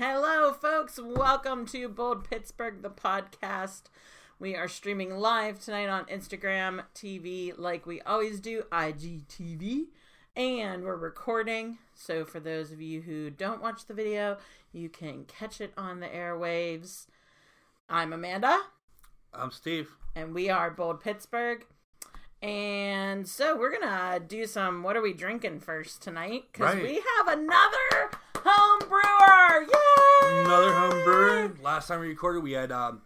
Hello, folks. Welcome to Bold Pittsburgh, the podcast. We are streaming live tonight on Instagram TV, like we always do, IGTV, and we're recording. So, for those of you who don't watch the video, you can catch it on the airwaves. I'm Amanda, I'm Steve. and we are Bold Pittsburgh. And so we're gonna do some. What are we drinking first tonight? Because Right. we have another home brewer. Yay! Another home brewer. Last time we recorded, we had um,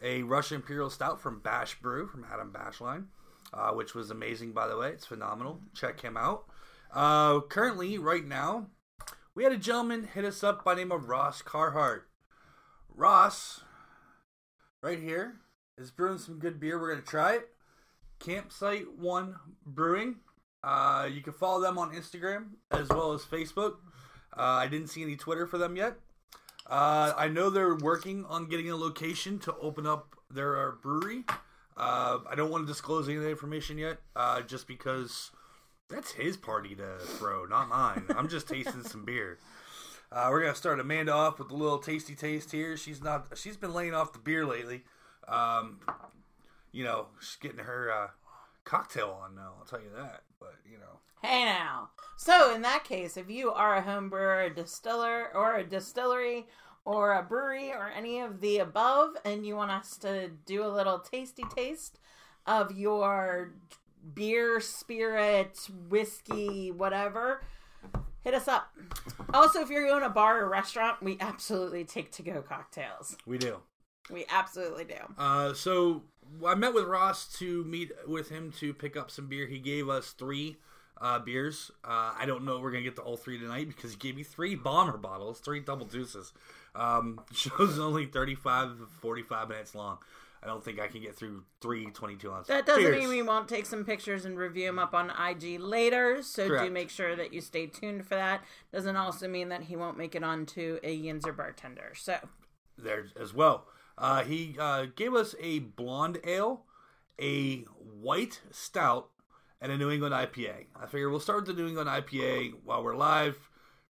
a Russian Imperial Stout from Bash Brew from Adam Bashline, uh, which was amazing, by the way. It's phenomenal. Check him out. Uh, currently, right now, we had a gentleman hit us up by name of Ross Carhart. Ross, right here, is brewing some good beer. We're to try it. Campsite One Brewing. Uh, you can follow them on Instagram as well as Facebook. Uh, I didn't see any Twitter for them yet. Uh, I know they're working on getting a location to open up their uh, brewery. Uh, I don't want to disclose any of the information yet, uh, just because that's his party to throw, not mine. I'm just tasting some beer. Uh, we're gonna start Amanda off with a little tasty taste here. She's not. She's been laying off the beer lately. Um, you know, she's getting her uh, cocktail on now. I'll tell you that. But you know, Hey now. So in that case, if you are a home brewer, a distiller, or a distillery, or a brewery, or any of the above, and you want us to do a little tasty taste of your beer, spirit, whiskey, whatever, hit us up. Also, if you're going to a bar or restaurant, we absolutely take to go cocktails. we do. We absolutely do. Uh, so I met with Ross to meet with him to pick up some beer. He gave us three uh, beers. Uh, I don't know if we're gonna get to all three tonight because he gave me three bomber bottles, three double deuces. Um, show's only 35, 45 minutes long. I don't think I can get through three 22 ounce. That doesn't beers. mean we won't take some pictures and review them up on IG later. So do make sure that you stay tuned for that. Doesn't also mean that he won't make it onto a Yinzer bartender. So there as well. Uh, he uh, gave us a blonde ale, a white stout, and a New England IPA. I figure we'll start with the New England IPA while we're live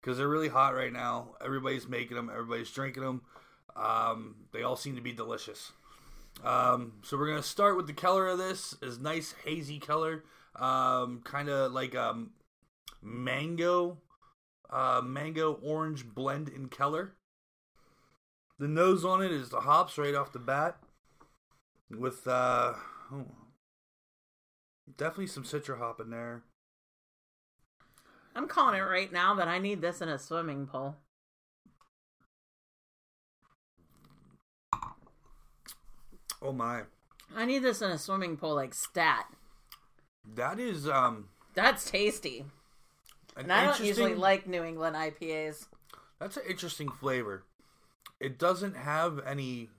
because they're really hot right now. Everybody's making them, everybody's drinking them. Um, they all seem to be delicious. Um, so we're gonna start with the color of this is nice hazy color, um, kind of like um, mango, uh, mango orange blend in color. The nose on it is the hops right off the bat, with uh, oh, definitely some citra hop in there. I'm calling it right now that I need this in a swimming pool. Oh my, I need this in a swimming pool like stat. that is um, That's tasty. an And I don't usually like New England IPAs. That's an interesting flavor. It doesn't have any.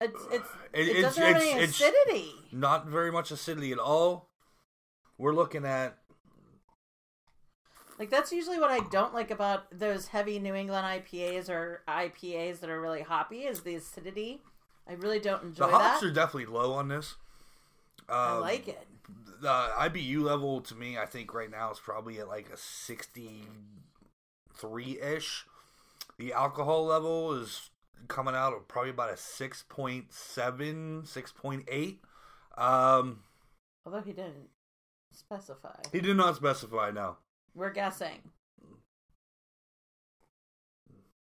It's it's It- it, doesn't have any it's- it's- acidity. Not very much acidity at all. We're looking at Like that's usually what I don't like about those heavy New England IPAs or IPAs that are really hoppy is the acidity. I really don't enjoy that. the hops that. are definitely low on this. I Um, like it. the IBU level to me, I think right now is probably at like a sixty-three ish. The alcohol level is coming out at probably about a 6.7, 6.8. Um, Although he didn't specify. he did not specify now. We're guessing.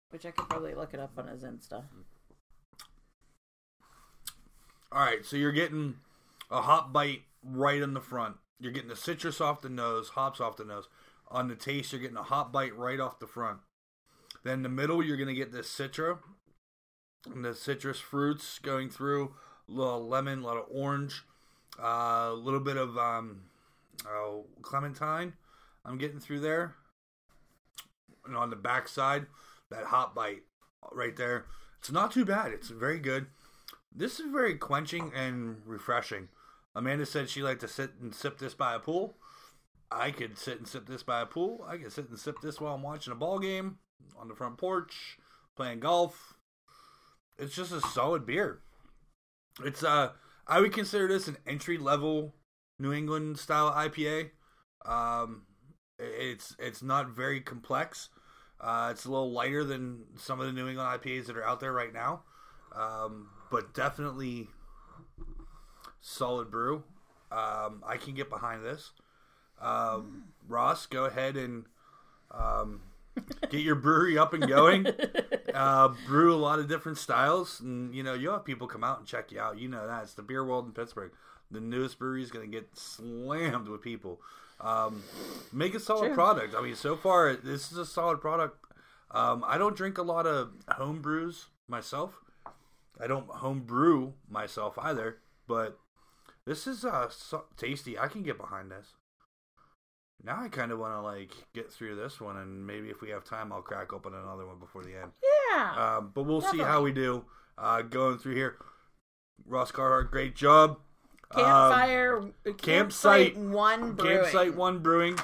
Which I could probably look it up on his Insta. All right, so you're getting a hop bite right in the front. You're getting the citrus off the nose, hops off the nose. On the taste, you're getting a hop bite right off the front. Then the middle, you're gonna get this citra, the citrus fruits going through. A little lemon, a lot of orange, uh, a little bit of um, oh, clementine. I'm getting through there. And on the back side, that hot bite right there. It's not too bad. It's very good. This is very quenching and refreshing. Amanda said she liked to sit and sip this by a pool. I could sit and sip this by a pool. I could sit and sip this while I'm watching a ball game on the front porch, playing golf. It's just a solid beer. It's uh I would consider this an entry level New England style IPA. Um it's it's not very complex. Uh, it's a little lighter than some of the New England IPAs that are out there right now, um, but definitely solid brew. Um, I can get behind this. Um, Ross, go ahead and um, get your brewery up and going. Uh, brew a lot of different styles, and you know you'll have people come out and check you out. You know that it's the beer world in Pittsburgh. The newest brewery is going to get slammed with people. Um, make a solid True. product. I mean, so far this is a solid product. Um, I don't drink a lot of home brews myself. I don't home brew myself either, but this is uh so tasty. I can get behind this. Now I kind of want to like get through this one, and maybe if we have time, I'll crack open another one before the end. Yeah. Um, but we'll see how we do uh, going through here. Ross Carhart, great job. Um, Campfire. campsite- campsite one brewing. Campsite One Brewing,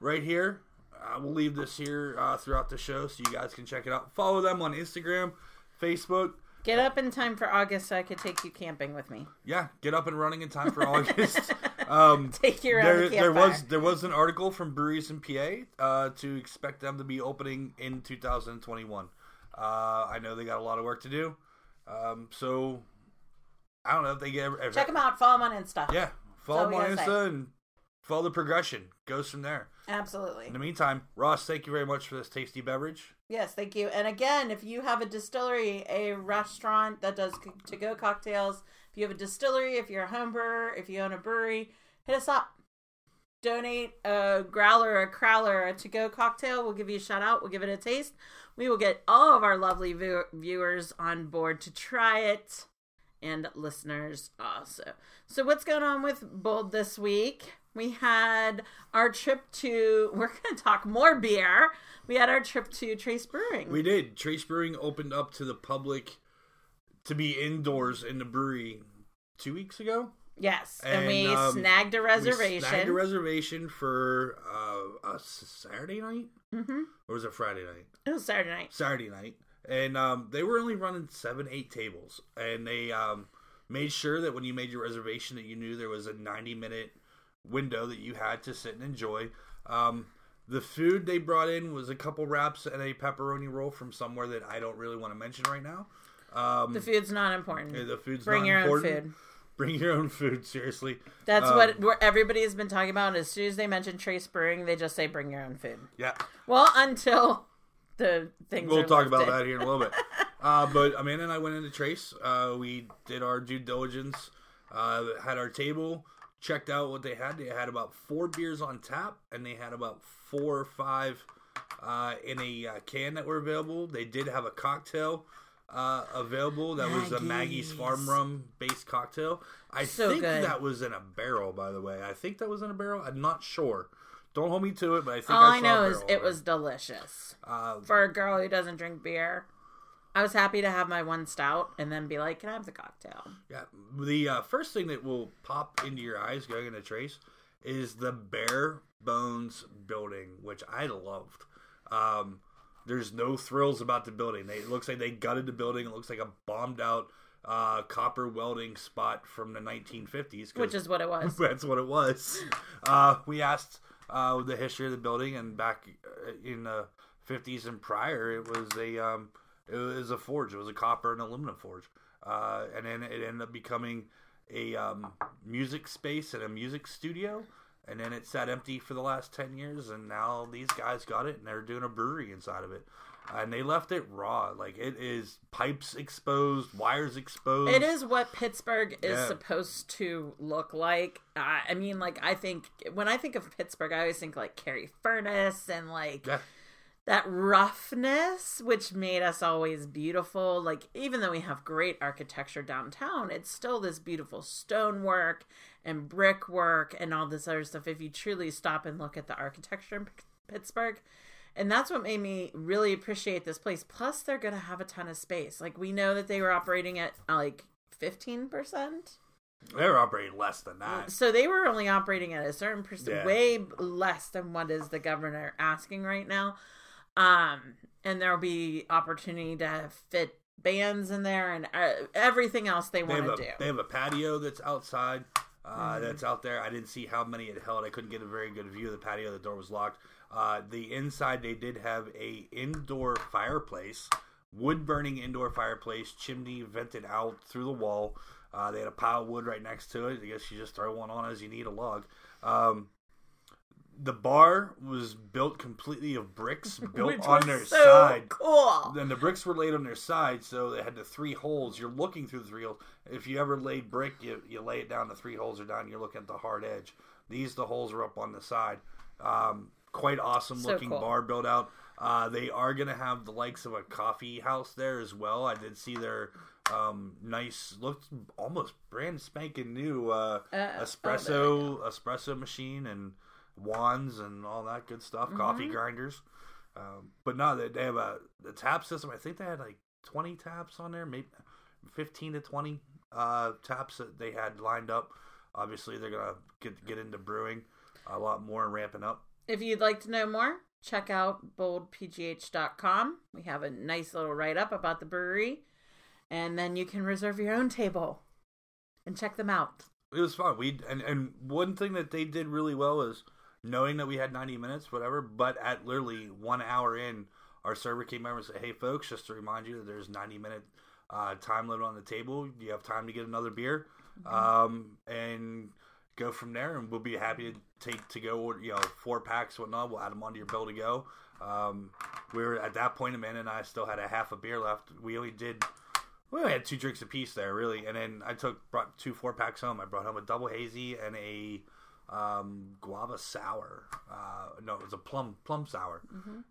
right here. Uh, we'll leave this here uh, throughout the show so you guys can check it out. Follow them on Instagram, Facebook. Get up in time for August so I could take you camping with me. Yeah, get up and running in time for August. um, Take there, the there was there was an article from breweries in PA uh, to expect them to be opening in 2021. Uh, I know they got a lot of work to do, um, so I don't know if they get ever, Check them out. Follow them on Insta. Yeah, follow them on Insta and follow the progression. Goes from there. Absolutely. In the meantime, Ross, thank you very much for this tasty beverage. Yes, thank you. And again, if you have a distillery, a restaurant that does to go cocktails, if you have a distillery, if you're a home brewer, if you own a brewery, hit us up. Donate a growler, a crowler, a to go cocktail. We'll give you a shout out. We'll give it a taste. We will get all of our lovely view- viewers on board to try it and listeners also. So, what's going on with Bold this week? We had our trip to, we're going to talk more beer. We had our trip to Trace Brewing. We did. Trace Brewing opened up to the public to be indoors in the brewery two weeks ago. yes, and, And, we um, snagged a reservation. We snagged a reservation for uh, a Saturday night, mm-hmm. or was it Friday night? It was Saturday night. Saturday night, and um, they were only running seven, eight tables, and they um, made sure that when you made your reservation, that you knew there was a ninety-minute window that you had to sit and enjoy. Um, the food they brought in was a couple wraps and a pepperoni roll from somewhere that I don't really want to mention right now. Um, The food's not important. the food's Bring your important. own food. Bring your own food. Seriously, That's Um, what where everybody has been talking about. As soon as they mention Trace Brewing, they just say bring your own food. yeah. Well, until the things We'll talk about that here in a little bit. Uh, but Amanda and I went into Trace. Uh, we did our due diligence, uh, had our table, checked out what they had. They had about four beers on tap, and they had about four or five uh, in a uh, can that were available. They did have a cocktail uh, available that was a Maggie's. Farm Rum based cocktail. I So think good. that was in a barrel, by the way. I think that was in a barrel. I'm not sure. Don't hold me to it, but I think All I, I saw know a is barrel it was delicious Uh, for a girl who doesn't drink beer. I was happy to have my one stout and then be like, "Can I have the cocktail?" Yeah, the uh, first thing that will pop into your eyes going into Trace is the bare bones building, which I loved. Um, there's no thrills about the building. They, it looks like they gutted the building. It looks like a bombed out uh, copper welding spot from the 1950s. Which is what it was. that's what it was. Uh, we asked uh, the history of the building, and back uh, in the 50s and prior, it was a um, it was a forge. It was a copper and aluminum forge, uh, and then it ended up becoming a um, music space and a music studio. And then it sat empty for the last 10 years, and now these guys got it, and they're doing a brewery inside of it. And they left it raw. Like, it is pipes exposed, wires exposed. It is what Pittsburgh is Yeah. supposed to look like. Uh, I mean, like I think when I think of Pittsburgh, I always think like Carrie Furnace and like Yeah. That roughness, which made us always beautiful. Like even though we have great architecture downtown, it's still this beautiful stonework and brickwork and all this other stuff. If you truly stop and look at the architecture in P- Pittsburgh. And that's what made me really appreciate this place. Plus, they're going to have a ton of space. Like, we know that they were operating at like 15%. They're operating less than that. So they were only operating at a certain percent, Yeah. way less than what is the governor asking right now. Um, and there'll be opportunity to fit bands in there and uh, everything else they They want to do. they have a patio that's outside. uh, that's out there. I didn't see how many it held. I couldn't get a very good view of the patio. The door was locked. Uh, the inside, they did have a indoor fireplace, wood burning indoor fireplace, chimney vented out through the wall. Uh, they had a pile of wood right next to it. I guess you just throw one on as you need a log. Um, the bar was built completely of bricks built on their so side. Cool. Then the bricks were laid on their side, so they had the three holes. You're looking through the three holes. If you ever laid brick, you, you lay it down, the three holes are down, you're looking at the hard edge. These, the holes are up on the side. Um, quite awesome So looking cool. bar built out. Uh, they are going to have the likes of a coffee house there as well. I did see their um, nice, looked almost brand spanking new uh, Uh, espresso espresso machine and wands and all that good stuff. Mm-hmm. Coffee grinders. Um, but no, they, they have a the tap system. I think they had like twenty taps on there, maybe fifteen to twenty uh, taps that they had lined up. Obviously, they're gonna get get into brewing a lot more and ramping up. If you'd like to know more, check out boldpgh.com. We have a nice little write up about the brewery, and then you can reserve your own table and check them out. It was fun. We and and one thing that they did really well is knowing that we had ninety minutes, whatever. But at literally one hour in, our server came over and said, "Hey, folks, just to remind you that there's ninety minute uh, time limit on the table. You have time to get another beer, um, and go from there. And we'll be happy to take to go order, you know, four packs, whatnot. We'll add them onto your bill to go. Um, we were at that point. Amanda and I still had a half a beer left. We only did we only had two drinks apiece there, really, and then I took brought two four packs home. I brought home a double hazy and a um, guava sour. Uh, no, it was a plum plum sour,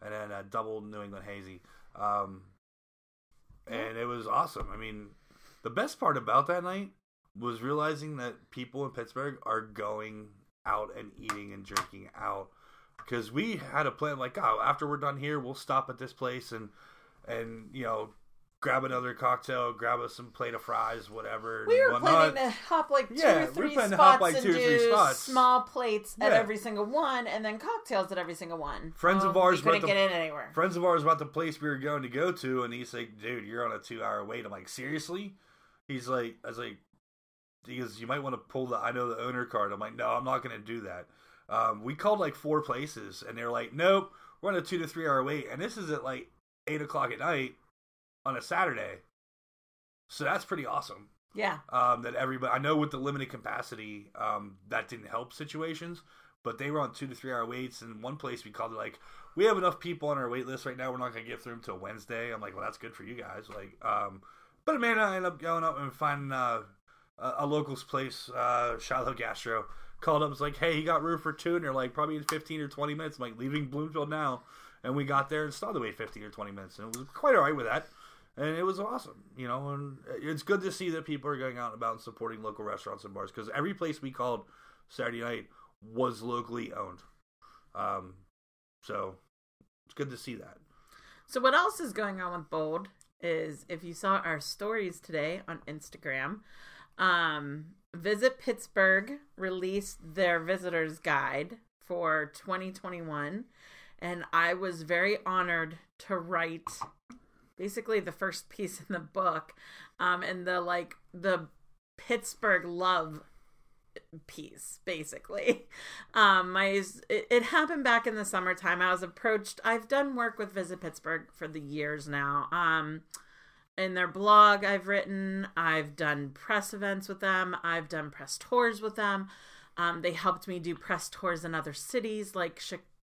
and then a double New England hazy. Um, and it was awesome. I mean, the best part about that night was realizing that people in Pittsburgh are going out and eating and drinking out because we had a plan like, oh, after we're done here, we'll stop at this place and and you know grab another cocktail, grab us some plate of fries, whatever. We were whatnot. planning to hop like two Yeah, or three spots hop, like, and or three do spots. small plates at every single one, and then cocktails at every single one. Friends of Um, ours we couldn't to- get in anywhere. friends of ours about the place we were going to go to, and he's like, "Dude, you're on a two hour wait." I'm like, "Seriously?" He's like, "I was like, he goes, you might want to pull the I know the owner card." I'm like, "No, I'm not going to do that." Um, we called like four places, and they're like, "Nope, we're on a two to three hour wait," and this is at like eight o'clock at night on a Saturday. So that's pretty awesome Yeah, um, that everybody I know with the limited capacity um, that didn't help situations, but they were on two to three hour waits. And one place we called it like we have enough people on our wait list right now. We're not going to get through them till Wednesday. I'm like, well, that's good for you guys. Like, um, but Amanda and I ended up going up and finding uh, a, a local's place, uh, Shiloh Gastro. Called up, was like, hey, he got room for two, and they're like, probably in 15 or 20 minutes. I'm like, leaving Bloomfield now. And we got there and started to wait 15 or 20 minutes. And it was quite all right with that and it was awesome, you know. And it's good to see that people are going out and about and supporting local restaurants and bars because every place we called Saturday night was locally owned. Um, so it's good to see that. So what else is going on with Bold is if you saw our stories today on Instagram, um, Visit Pittsburgh released their visitors guide for 2021 and I was very honored to write basically the first piece in the book um and the like the Pittsburgh love piece basically. Um my it, it happened back in the summertime. I was approached i've done work with visit pittsburgh for the years now um in their blog i've written. I've done press events with them. I've done press tours with them. Um they helped me do press tours in other cities like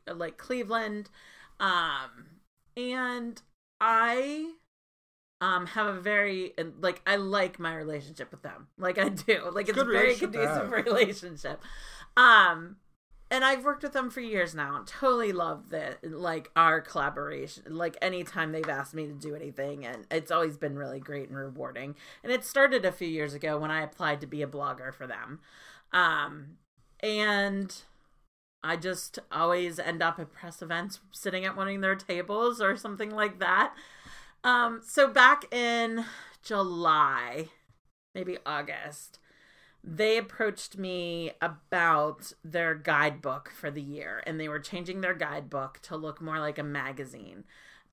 like cleveland. Um and i um have a very like I like my relationship with them. Like I do. Like it's a very conducive relationship. Um and I've worked with them for years now and totally love the like our collaboration. Like anytime they've asked me to do anything and it's always been really great and rewarding. And it started a few years ago when I applied to be a blogger for them. Um and I just always end up at press events sitting at one of their tables or something like that. Um, so back in July, maybe August, they approached me about their guidebook for the year, and they were changing their guidebook to look more like a magazine.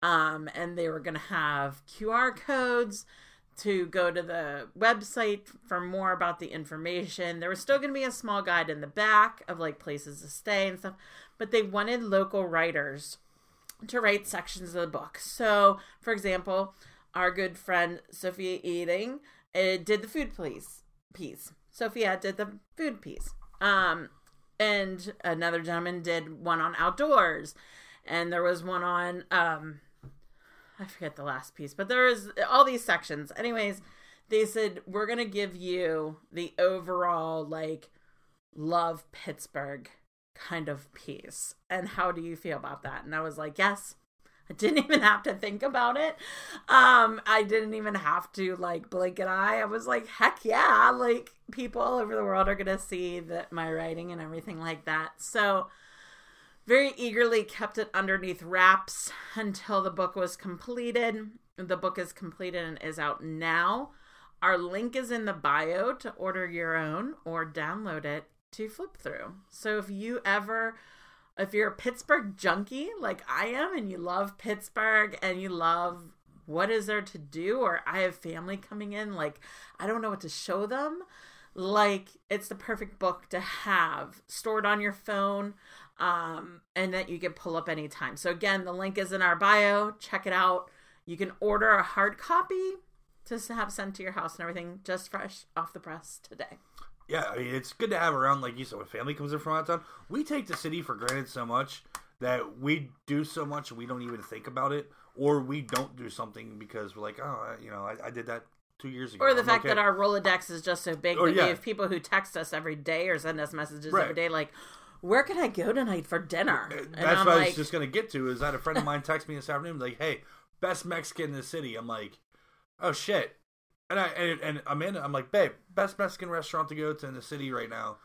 Um, and they were going to have QR codes to go to the website for more about the information. There was still going to be a small guide in the back of like places to stay and stuff, but they wanted local writers to write sections of the book. So, for example, our good friend Sophia Eating uh, did the food piece. Piece. Sophia did the food piece. Um, and another gentleman did one on outdoors, and there was one on um, I forget the last piece, but there is all these sections. Anyways, they said we're gonna give you the overall like love Pittsburgh kind of piece. And how do you feel about that? And I was like, yes. I didn't even have to think about it. Um, I didn't even have to like blink an eye. I was like, heck yeah, like people all over the world are gonna see that my writing and everything like that. So very eagerly kept it underneath wraps until the book was completed. The book is completed and is out now. Our link is in the bio to order your own or download it to flip through. So if you ever if you're a Pittsburgh junkie like I am and you love Pittsburgh and you love what is there to do or I have family coming in like I don't know what to show them, like it's the perfect book to have stored on your phone um, and that you can pull up anytime. So again, the link is in our bio. Check it out. You can order a hard copy to have sent to your house and everything, just fresh off the press today. Yeah, I mean it's good to have around, like you said, when family comes in from out of town. We take the city for granted so much that we do so much we don't even think about it, or we don't do something because we're like, oh, you know, I, I did that two years ago. Or the I'm fact okay. that our Rolodex is just so big Or, that yeah. we have people who text us every day or send us messages Right. every day like, where can I go tonight for dinner? And That's I'm what I was just gonna get to. Is that a friend of mine texted me this afternoon like, "Hey, best Mexican in the city." I'm like, "Oh shit!" And I and, and Amanda, I'm like, "Babe, best Mexican restaurant to go to in the city right now."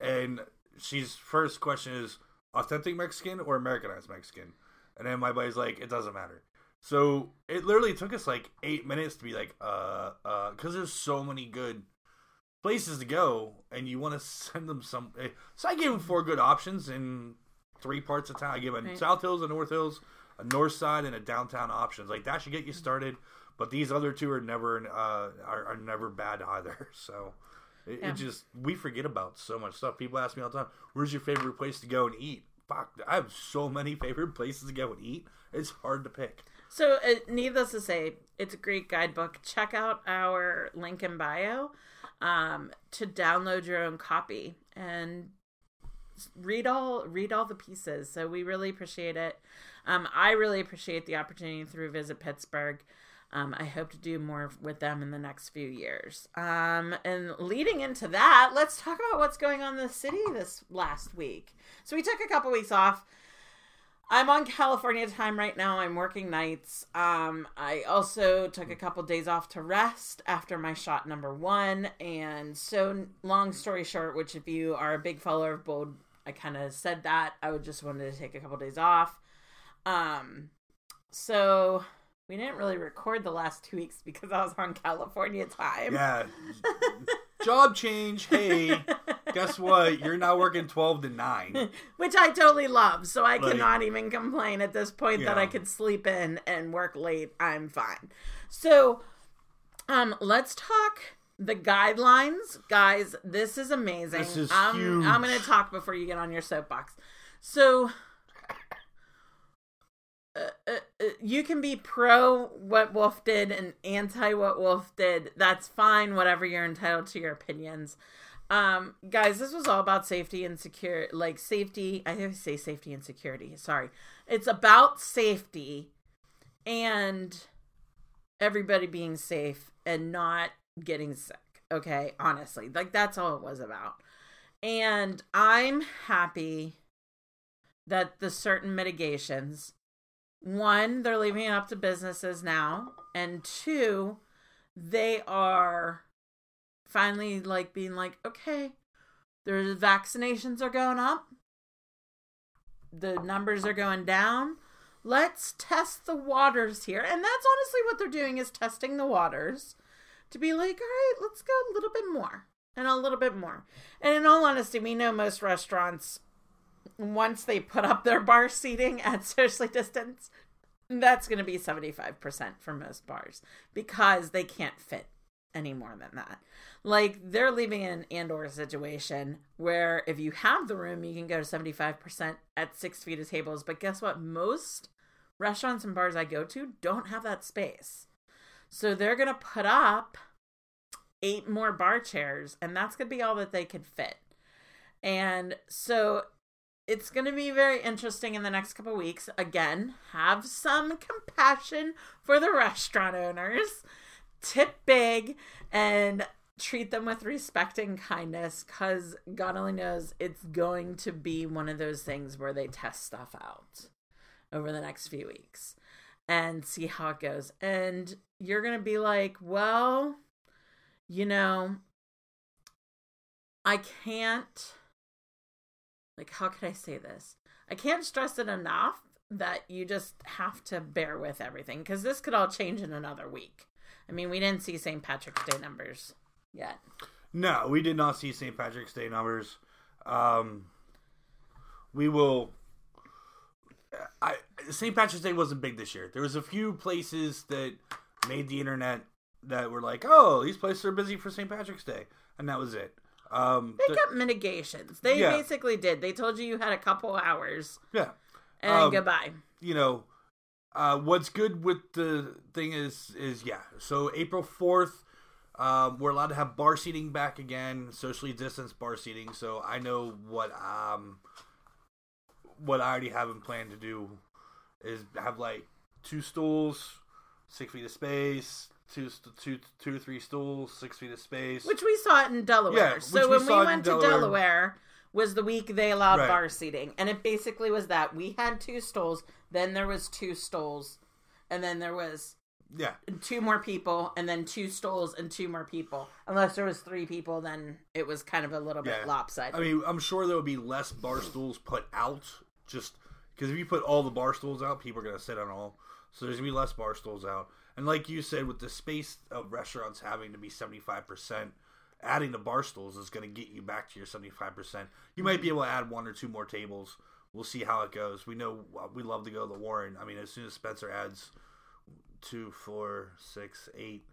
And she's first question is authentic Mexican or Americanized Mexican, and then my buddy's like, "It doesn't matter." So it literally took us like eight minutes to be like, uh, uh, because there's so many good places to go, and you want to send them some. eh, So I gave them four good options in three parts of town. I gave them Right. South Hills, and North Hills, a North Side, and a downtown options. Like that should get you Mm-hmm. started. But these other two are never uh, are, are never bad either. So it, Yeah. it just we forget about so much stuff. People ask me all the time, "Where's your favorite place to go and eat?" Fuck, I have so many favorite places to go and eat. It's hard to pick. So, uh, needless to say, it's a great guidebook. Check out our link in bio um, to download your own copy and read all read all the pieces. So we really appreciate it. Um, I really appreciate the opportunity through Visit Pittsburgh. Um, I hope to do more with them in the next few years. Um, and leading into that, let's talk about what's going on in the city this last week. So we took a couple weeks off. I'm on California time right now. I'm working nights. Um, I also took a couple days off to rest after my shot number one. And so, long story short, which if you are a big follower of Bold, I kind of said that I would just wanted to take a couple days off. Um, so we didn't really record the last two weeks because I was on California time. Yeah. Job change. Hey, guess what? You're now working 12 to 9. which I totally love. So I Like- cannot even complain at this point that I could sleep in and work late. I'm fine. So, um, let's talk the guidelines, guys. This is amazing. This is I'm, huge. I'm going to talk before you get on your soapbox. So. Uh, uh, uh, you can be pro what Wolf did and anti what Wolf did. That's fine. Whatever you're entitled to your opinions. Um, guys, this was all about safety and secure, like safety. I say safety and security. Sorry, it's about safety and everybody being safe and not getting sick. Okay, honestly, like that's all it was about. And I'm happy that the certain mitigations, one, they're leaving it up to businesses now, and two, they are finally like being like, okay, the vaccinations are going up, the numbers are going down. Let's test the waters here. And that's honestly what they're doing is testing the waters to be like, all right, let's go a little bit more and a little bit more. And in all honesty, we know most restaurants, once they put up their bar seating at socially distance, That's going to be 75% for most bars because they can't fit any more than that. Like they're leaving an and/or situation where if you have the room, you can go to 75% at six feet of tables. But guess what? Most restaurants and bars I go to don't have that space. So they're going to put up eight more bar chairs, and that's going to be all that they could fit. And so it's going to be very interesting in the next couple weeks. Again, have some compassion for the restaurant owners. Tip big and treat them with respect and kindness because God only knows it's going to be one of those things where they test stuff out over the next few weeks and see how it goes. And you're going to be like, well, you know, I can't like how could I say this? I can't stress it enough that you just have to bear with everything because this could all change in another week. I mean, we didn't see St. Patrick's Day numbers yet. No, we did not see St. Patrick's Day numbers. Um, we will. I St. Patrick's Day wasn't big this year. There was a few places that made the internet that were like, "Oh, these places are busy for St. Patrick's Day," and that was it. Um, they got mitigations. They yeah. basically did. They told you you had a couple hours. Yeah. And um, goodbye. You know, uh, what's good with the thing is is yeah. So April fourth, um, we're allowed to have bar seating back again, socially distanced bar seating. So I know what um what I already have in plan to do is have like two stools, six feet of space, two, two, two or three stools, six feet of space. Which we saw it in Delaware. Yeah, so when we, we went to Delaware, Delaware, was the week they allowed right. bar seating, and it basically was that we had two stools, then there was two stools, and then there was yeah two more people, and then two stools and two more people. Unless there was three people, then it was kind of a little bit yeah. lopsided. I mean, I'm sure there would be less bar stools put out, just because if you put all the bar stools out, people are going to sit on all. So there's gonna be less bar stools out. And like you said, with the space of restaurants having to be 75%, adding the bar stools is going to get you back to your 75%. You might be able to add one or two more tables. We'll see how it goes. We know uh, we love to go to the Warren. I mean, as soon as Spencer adds two, four, six, eight,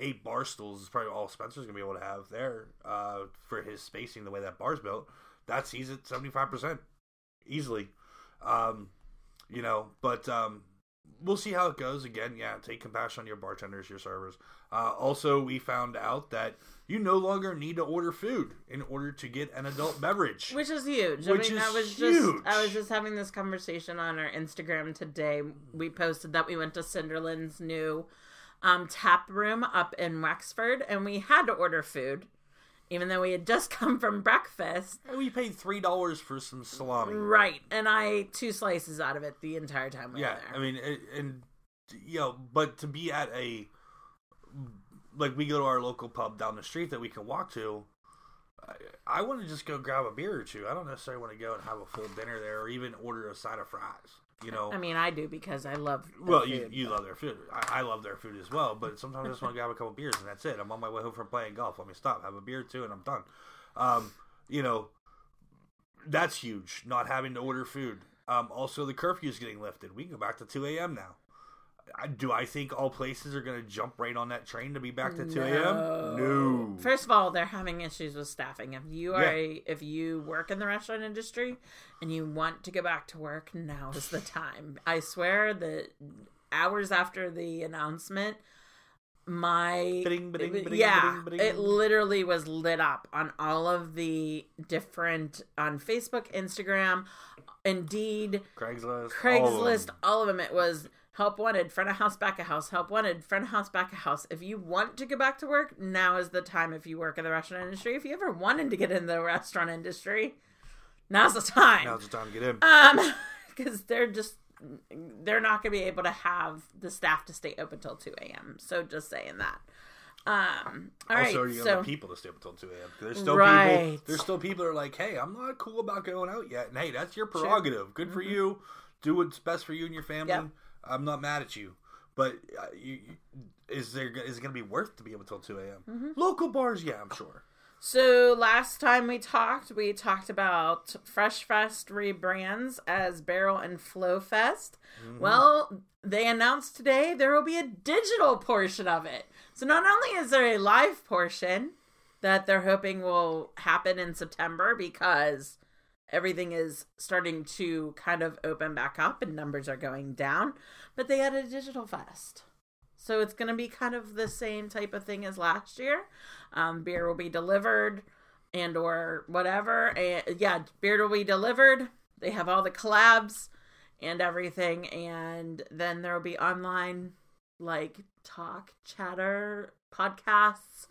eight bar stools is probably all Spencer's gonna be able to have there uh, for his spacing the way that bar's built. That's he's at seventy five percent easily, um, you know. But um, we'll see how it goes. Again, yeah, take compassion on your bartenders, your servers. Uh, also, we found out that you no longer need to order food in order to get an adult beverage, which is huge. Which I mean, is I was huge. just I was just having this conversation on our Instagram today. We posted that we went to Cinderland's new um, tap room up in Wexford, and we had to order food even though we had just come from breakfast. we paid three dollars for some salami. Right, and I ate two slices out of it the entire time we yeah, were there. I mean, and you know, but to be at a like we go to our local pub down the street that we can walk to. I, I want to just go grab a beer or two. I don't necessarily want to go and have a full dinner there, or even order a side of fries. You know, I mean, I do because I love. well, food, you, you love their food. I, I, love their food as well. But sometimes I just want to grab a couple beers and that's it. I'm on my way home from playing golf. Let me stop, have a beer too, and I'm done. Um, you know, that's huge. Not having to order food. Um, also, the curfew is getting lifted. We can go back to 2 a.m. now do I think all places are going to jump right on that train to be back to two a.m.? No. First of all, they're having issues with staffing. If you are yeah. a, if you work in the restaurant industry and you want to go back to work, now is the time. I swear that hours after the announcement, my yeah, it literally was lit up on all of the different on Facebook, Instagram, Indeed, Craigslist, Craigslist, all of, all of them. It was Help wanted, front of house, back of house. Help wanted, front of house, back of house. If you want to go back to work, now is the time. If you work in the restaurant industry, if you ever wanted to get in the restaurant industry, now's the time. Now's the time to get in. Um, because they're just they're not going to be able to have the staff to stay open till two a.m. So just saying that. Um, all also, right, you so, people to stay up until two a.m. There's still right. people. There's still people that are like, "Hey, I'm not cool about going out yet." And hey, that's your prerogative. Sure. Good for mm-hmm. you. Do what's best for you and your family. Yep. I'm not mad at you, but uh, you, is there is it going to be worth to be able till two a.m. Mm-hmm. Local bars, yeah, I'm sure. So last time we talked, we talked about Fresh Fest rebrands as Barrel and Flow Fest. Mm-hmm. Well, they announced today there will be a digital portion of it. So not only is there a live portion that they're hoping will happen in September because everything is starting to kind of open back up and numbers are going down, but they had a digital fest. So it's going to be kind of the same type of thing as last year. Um, beer will be delivered and or whatever. And yeah, beer will be delivered. They have all the collabs and everything, and then there will be online like talk, chatter, podcasts,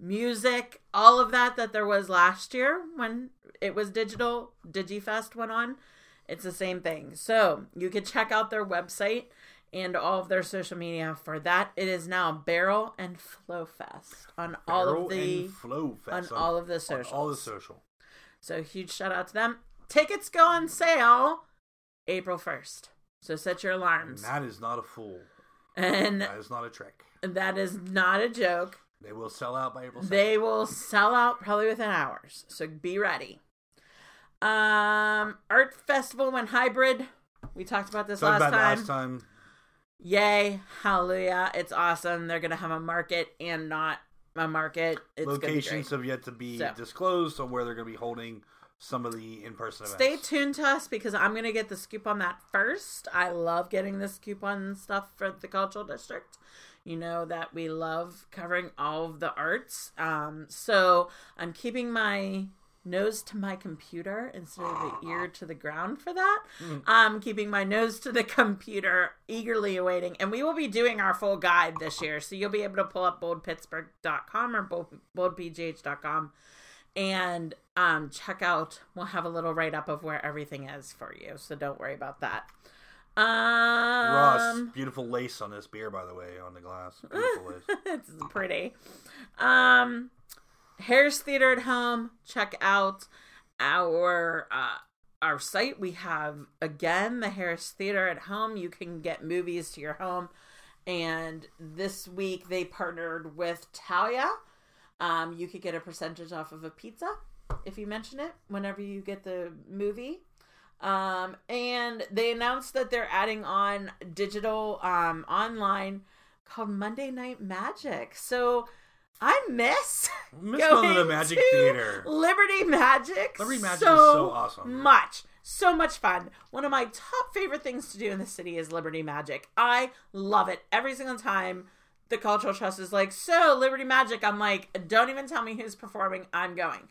music, all of that that there was last year when it was digital. DigiFest went on. It's the same thing. So you can check out their website and all of their social media for that. It is now Barrel and Flow Fest on all Barrel of the and Flow Fest on all of the on socials. all the social. So huge shout out to them. Tickets go on sale April first. So set your And alarms. that is not a fool. And That is not a trick. that is not a joke. They will sell out by April. 2nd. They will sell out probably within hours. So be ready. Um Art Festival went hybrid. We talked about this Talked last about time. last time. Yay, hallelujah. It's awesome. They're gonna have a market and not a market. It's Locations have yet to be So- disclosed on where they're going to be holding some of the in-person events. Stay tuned to us because I'm gonna get the scoop on that first. I love getting the scoop on stuff for the cultural district. You know that we love covering all of the arts. Um, so I'm keeping my nose to my computer instead of the ear to the ground for that. I'm keeping my nose to the computer, eagerly awaiting. And we will be doing our full guide this year. So you'll be able to pull up boldpittsburgh.com or bold, boldpgh.com and um, check out. We'll have a little write up of where everything is for you. So don't worry about that. Um, Ross, beautiful lace on this beer, by the way, on the glass. Beautiful lace. it's pretty. Um, Harris Theater at Home. Check out our uh, our site. We have again the Harris Theater at Home. You can get movies to your home. And this week they partnered with Talia. Um, you could get a percentage off of a pizza if you mention it whenever you get the movie. Um, and they announced that they're adding on digital um, online called Monday Night Magic. So I miss Miss going the Magic Theater. Liberty Magic. Liberty Magic so is so awesome. Much. So much fun. One of my top favorite things to do in the city is Liberty Magic. I love it every single time. The Cultural Trust is like, so Liberty Magic. I'm like, don't even tell me who's performing. I'm going.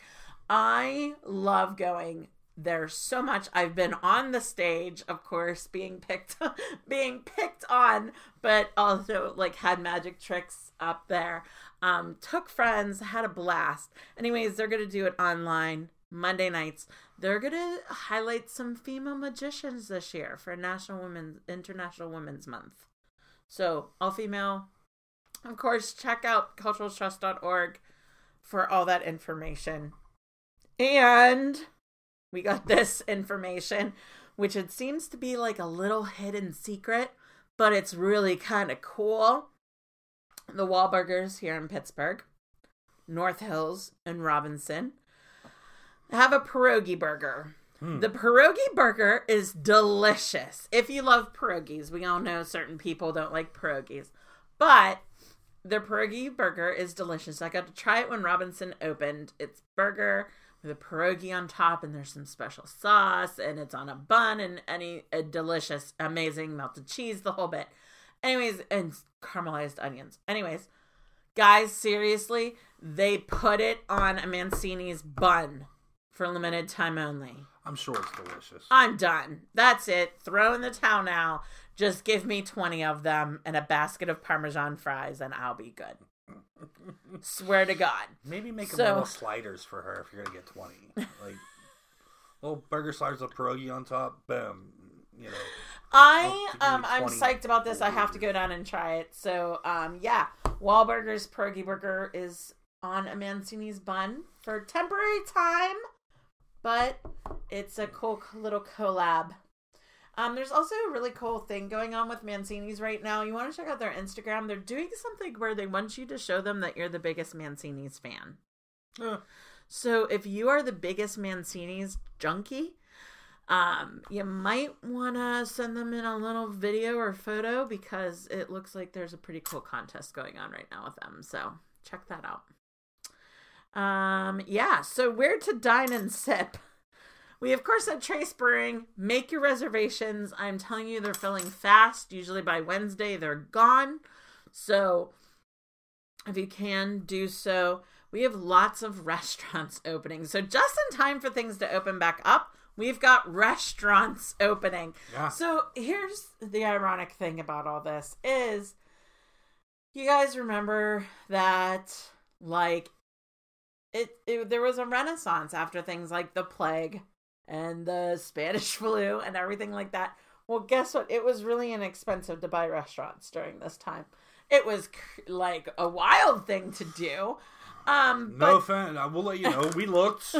I love going there so much. I've been on the stage, of course, being picked being picked on, but also like had magic tricks up there. Um, took friends, had a blast. Anyways, they're gonna do it online Monday nights. They're gonna highlight some female magicians this year for National Women's International Women's Month. So all female. Of course, check out culturaltrust.org for all that information. And we got this information, which it seems to be like a little hidden secret, but it's really kind of cool. The Wahlburgers here in Pittsburgh, North Hills, and Robinson have a pierogi burger. Hmm. The pierogi burger is delicious. If you love pierogies, we all know certain people don't like pierogies, but the pierogi burger is delicious. I got to try it when Robinson opened. It's burger with a pierogi on top, and there's some special sauce, and it's on a bun, and any a delicious, amazing melted cheese, the whole bit. Anyways, and caramelized onions. Anyways, guys, seriously, they put it on a Mancini's bun for limited time only. I'm sure it's delicious. I'm done. That's it. Throw in the towel now. Just give me 20 of them and a basket of Parmesan fries, and I'll be good. Swear to God. Maybe make So- little sliders for her if you're gonna get twenty. Like little burger sliders with pierogi on top. Boom. You know. I I'll give you um I'm psyched about this. I have to go down and try it. So um yeah, Wahlburgers Pierogi Burger is on a Mancini's bun for temporary time, but it's a cool little collab. Um, there's also a really cool thing going on with Mancini's right now. You want to check out their Instagram. They're doing something where they want you to show them that you're the biggest Mancini's fan. So if you are the biggest Mancini's junkie, um, you might want to send them in a little video or photo because it looks like there's a pretty cool contest going on right now with them. So check that out. Um, yeah. So where to dine and sip? We of course at Trace Brewing. Make your reservations. I'm telling you, they're filling fast. Usually by Wednesday, they're gone. So if you can do so, we have lots of restaurants opening. So just in time for things to open back up, we've got restaurants opening. Yeah. So here's the ironic thing about all this is you guys remember that like it, it there was a renaissance after things like the plague and the Spanish flu and everything like that. Well, guess what? It was really inexpensive to buy restaurants during this time. It was like a wild thing to do. Um, No but offense. I will let you know. We looked.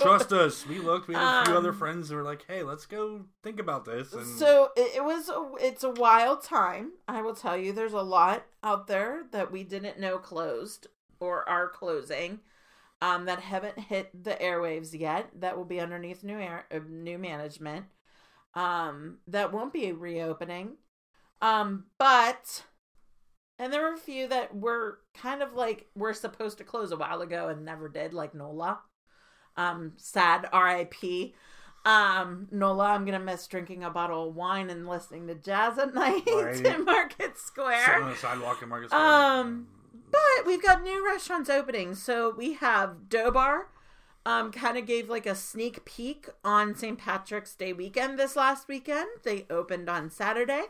Trust us. We looked. We had a few Um, other friends who were like, "Hey, let's go think about this." And So it, it was a, it's a wild time. I will tell you, there's a lot out there that we didn't know closed or are closing, um, that haven't hit the airwaves yet. That will be underneath new air, uh, new management. Um, that won't be reopening. Um, but and there were a few that were kind of like were supposed to close a while ago and never did, like Nola. Um, sad R.I.P. Um, Nola, I'm gonna miss drinking a bottle of wine and listening to jazz at night Right. in Market sitting Square. on the sidewalk in Market. Square. Um, But we've got new restaurants opening. So we have Dough Bar. Um, kind of gave like a sneak peek on St. Patrick's Day weekend this last weekend. They opened on Saturday.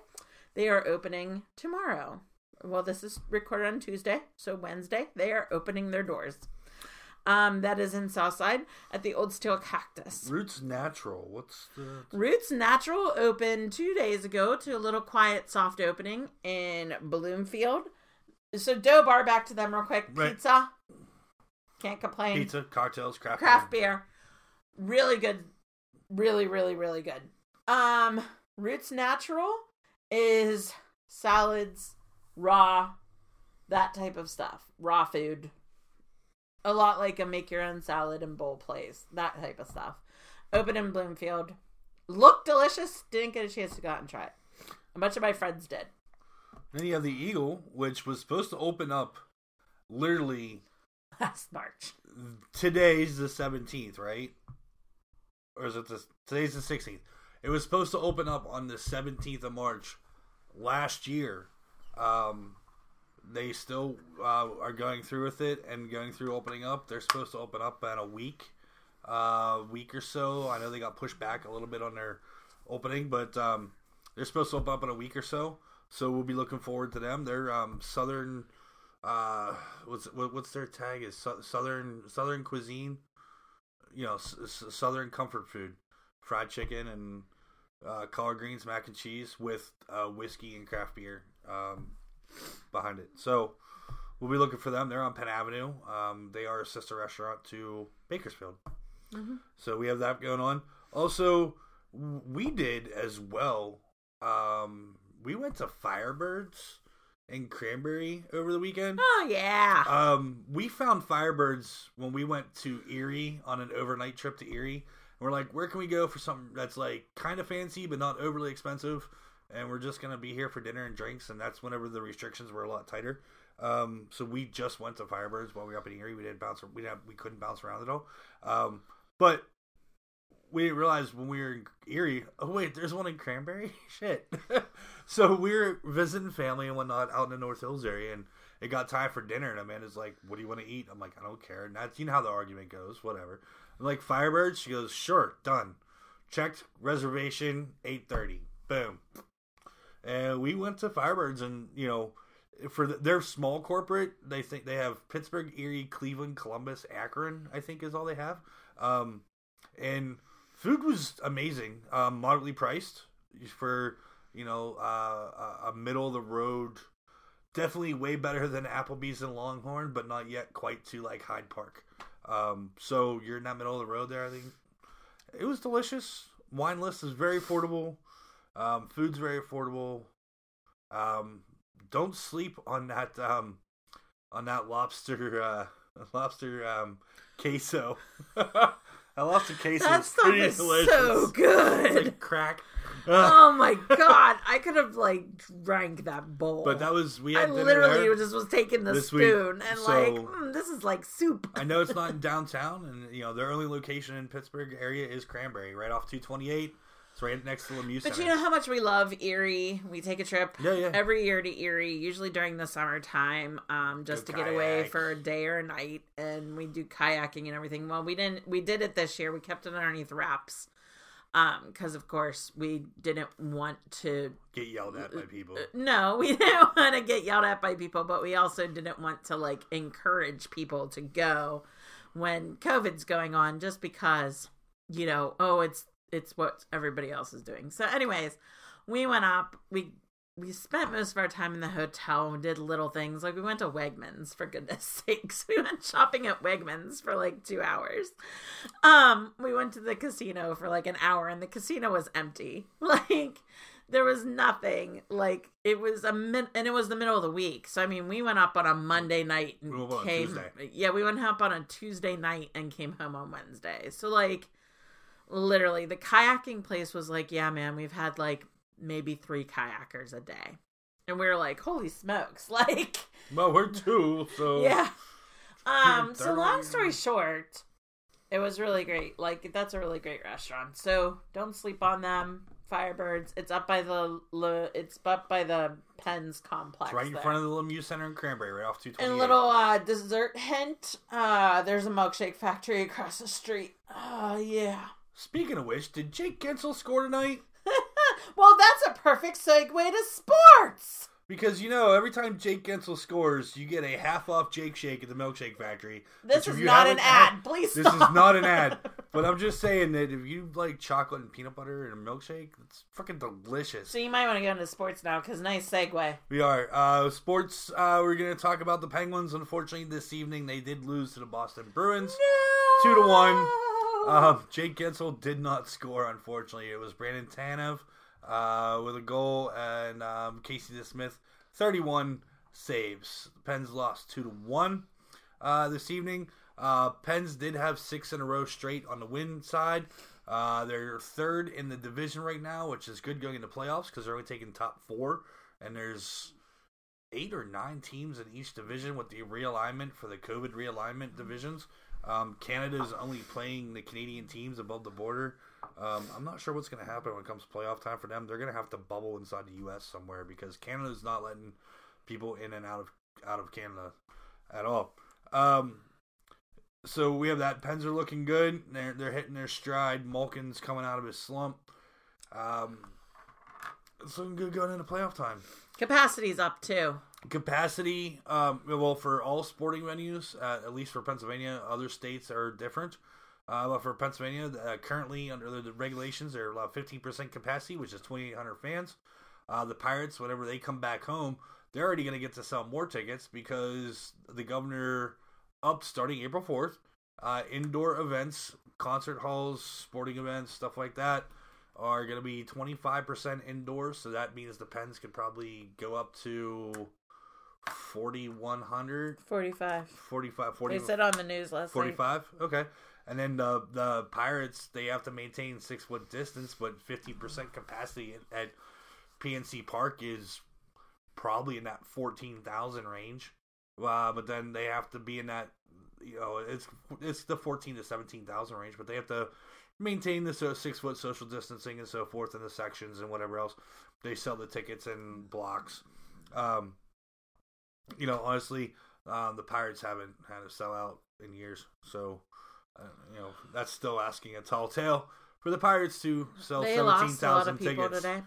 They are opening tomorrow. Well, this is recorded on Tuesday, so Wednesday they are opening their doors. Um, that is in Southside at the Old Steel Cactus. Roots Natural. What's the? Roots Natural opened two days ago to a little quiet, soft opening in Bloomfield. So dough bar, back to them real quick. Right. Pizza, can't complain. Pizza, cocktails, craft, Craft beer. beer, really good, really, really, really good. Um, Roots Natural is salads, raw, that type of stuff, raw food. A lot like a make your own salad and bowl place, that type of stuff. Open in Bloomfield. Looked delicious. Didn't get a chance to go out and try it. A bunch of my friends did. Then you have the Eagle, which was supposed to open up literally Last March. today's the 17th, right? Or is it the today's the 16th? It was supposed to open up on the 17th of March last year. Um, they still uh, are going through with it and going through opening up. They're supposed to open up in a week, uh, week or so. I know they got pushed back a little bit on their opening, but um, they're supposed to open up in a week or so. So we'll be looking forward to them. They're um, southern. Uh, what's what's their tag? Is southern southern cuisine? You know, s- southern comfort food, fried chicken and uh, collard greens, mac and cheese with uh, whiskey and craft beer um, behind it. So we'll be looking for them. They're on Penn Avenue. Um, they are a sister restaurant to Bakersfield. Mhm. So we have that going on. Also, we did as well. Um, we went to Firebirds in Cranberry over the weekend. Oh yeah. Um, we found Firebirds when we went to Erie on an overnight trip to Erie. And we're like, where can we go for something that's like kind of fancy but not overly expensive? And we're just gonna be here for dinner and drinks. And that's whenever the restrictions were a lot tighter. Um, so we just went to Firebirds while we were up in Erie. We didn't bounce. We didn't. We couldn't bounce around at all. Um, but we didn't realize when we were in Erie. Oh wait, there's one in Cranberry. Shit. so we were visiting family and whatnot out in the North Hills area, and it got time for dinner. And Amanda's like, "What do you want to eat?" I'm like, "I don't care." And that's you know how the argument goes. Whatever. I'm like Firebirds. She goes, "Sure, done." Checked reservation eight thirty. Boom. And we went to Firebirds, and you know, for the, their small corporate, they think they have Pittsburgh, Erie, Cleveland, Columbus, Akron. I think is all they have. Um, and food was amazing, um, moderately priced for you know uh, a- middle of the road. Definitely way better than Applebee's and Longhorn, but not yet quite to like Hyde Park. Um, so you're in that middle of the road there. I think it was delicious. Wine list is very affordable. Um, food's very affordable. Um, don't sleep on that um, on that lobster uh, lobster um, queso. a lobster queso That is stuff is delicious. so It's good. like crack. oh my god, I could have like drank that bowl. But that was we I literally there. just was taking the this week, spoon and so- like, mm, this is like soup. I know it's not in downtown, and you know their only location in Pittsburgh area is Cranberry, right off 228. It's right next to Lemieux But Center. you know how much we love Erie. We take a trip Yeah, yeah. every year to Erie, usually during the summertime, um, just to get away for a day or a night, and we do kayaking and everything. Well, we didn't. We did it this year. We kept it underneath wraps, um, because of course we didn't want to. Get yelled at by people. No, we didn't want to get yelled at by people, but we also didn't want to like encourage people to go when COVID's going on, just because you know, oh, it's it's what everybody else is doing. So, anyways, we went up. We we spent most of our time in the hotel and did little things like we went to Wegmans for goodness sakes. We went shopping at Wegmans for like two hours. Um, we went to the casino for like an hour and the casino was empty. Like there was nothing. Like it was a min- and it was the middle of the week. So I mean, we went up on a Monday night and We went up on came. Yeah, we went up on a Tuesday night and came home on Wednesday. So like literally the kayaking place was like yeah man we've had like maybe three kayakers a day. And we were like holy smokes like Well, we're two, so yeah. Um so long story short it was really great. Like that's a really great restaurant. So don't sleep on them. Firebirds it's up by the Le- it's up by the pens complex It's right in there. front of the Lemieux Center in Cranberry, right off 228. and a little uh, dessert hint uh there's a milkshake factory across the street. Oh yeah Speaking of which, did Jake Guentzel score tonight? well, that's a perfect segue to sports. Because you know, every time Jake Guentzel scores, you get a half off Jake Shake at the Milkshake Factory. This is not an had- ad. Please This stop. is not an ad. But I'm just saying that if you like chocolate and peanut butter and a milkshake, it's freaking delicious. So you might want to go into sports now, because nice segue. We are. Uh, sports, uh, we're going to talk about the Penguins. Unfortunately, this evening they did lose to the Boston Bruins. No. Two to one. Um, Jake Guentzel did not score, unfortunately. It was Brandon Tanev uh, with a goal and um, Casey DeSmith, 31 saves. The Pens lost 2 to 1 uh, this evening. Uh, Pens did have six in a row straight on the win side. Uh, they're third in the division right now, which is good going into playoffs because they're only taking top four. And there's eight or nine teams in each division with the realignment for the COVID realignment divisions. Um, Canada is only playing the Canadian teams above the border. Um, I'm not sure what's going to happen when it comes to playoff time for them. They're going to have to bubble inside the U.S. somewhere because Canada's not letting people in and out of out of Canada at all. Um, so we have that. Pens are looking good. They're they're hitting their stride. Malkin's coming out of his slump. Um, it's looking good going into playoff time Capacity's up too. Capacity um, well for all sporting venues uh, at least for pennsylvania other states are different. Uh, but for pennsylvania uh, currently under the, regulations they're allowed 15% capacity which is 2800 fans. Uh, the pirates whenever they come back home they're already going to get to sell more tickets because the governor up starting april 4th uh, indoor events concert halls sporting events stuff like that are going to be 25% indoors so that means the pens could probably go up to 4100 45. 45 40, They said on the news last night. 45 okay. And then the the pirates they have to maintain six foot distance but 50% capacity at, at pnc park is probably in that 14000 range. Uh, but then they have to be in that you know it's it's the 14 to 17000 range but they have to maintain the so, six foot social distancing and so forth in the sections and whatever else. They sell the tickets in blocks. Um you know honestly um, the pirates haven't had a sellout in years so uh, you know that's still asking a tall tale for the pirates to sell They lost 17000 tickets today.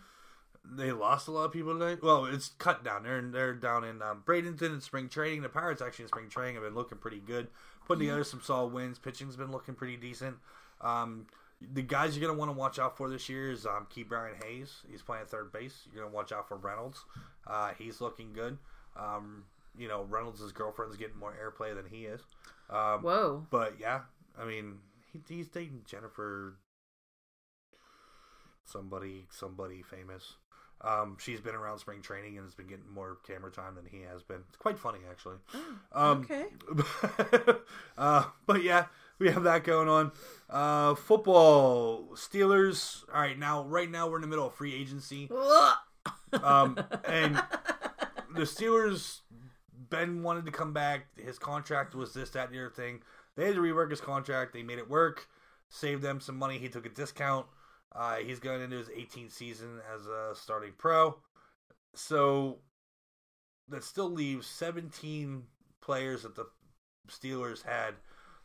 they lost a lot of people today. Well, it's cut down. They're they're down in um, Bradenton in spring training. The Pirates actually in spring training have been looking pretty good, putting together some solid wins. Pitching's been looking pretty decent. Um, the guys you're gonna want to watch out for this year is um, Ke'Bryan Hayes. He's playing third base. You're gonna watch out for Reynolds. Uh, he's looking good. Um, you know, Reynolds' girlfriend's getting more airplay than he is. Um, Whoa. but yeah, I mean, he, he's dating Jennifer, somebody, somebody famous. Um, she's been around spring training and has been getting more camera time than he has been. It's quite funny, actually. Um, okay. uh, but yeah, we have that going on. Uh, football, Steelers. All right, now right now we're in the middle of free agency, um, and the Steelers. Ben wanted to come back. His contract was this, that, and the other thing. They had to rework his contract. They made it work. Saved them some money. He took a discount. Uh, he's going into his 18th season as a starting pro. So that still leaves 17 players that the Steelers had.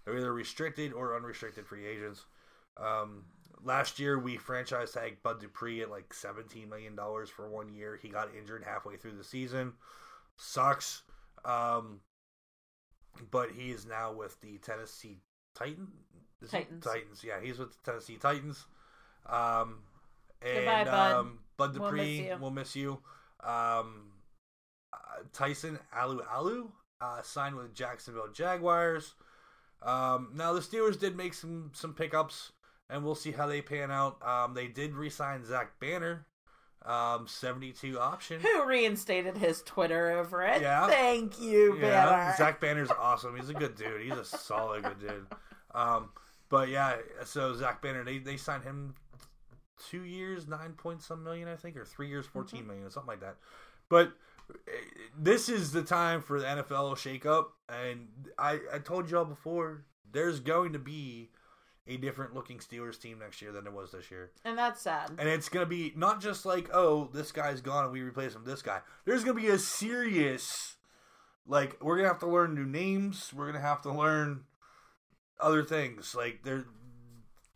They're either restricted or unrestricted free agents. Um, last year, we franchise tagged Bud Dupree at like $17 million for one year. He got injured halfway through the season. Sucks. Um, but he is now with the Tennessee Titan. Is? Titans. Titans. Yeah, he's with the Tennessee Titans. Um, and Goodbye, Bud. um, Bud We'll Dupree, miss you. we'll miss you. Um, uh, Tyson Alu Alu uh, signed with Jacksonville Jaguars. Um, now the Steelers did make some some pickups, and we'll see how they pan out. Um, they did re-sign Zach Banner, um, seventy-two option. Who reinstated his Twitter over it? Yeah. Thank you, Yeah, Banner. Zach Banner's awesome. He's a good dude. He's a solid good dude. Um, but yeah, so Zach Banner, they they signed him two years, nine point some million, I think, or three years, fourteen million, or something like that. But eh, this is the time for the NFL shakeup, and I I told y'all before, there's going to be a different looking Steelers team next year than there was this year. and that's sad. And it's going to be not just like, oh, this guy's gone and we replace him with this guy. There's going to be a serious, like, we're going to have to learn new names. We're going to have to learn other things. Like, there,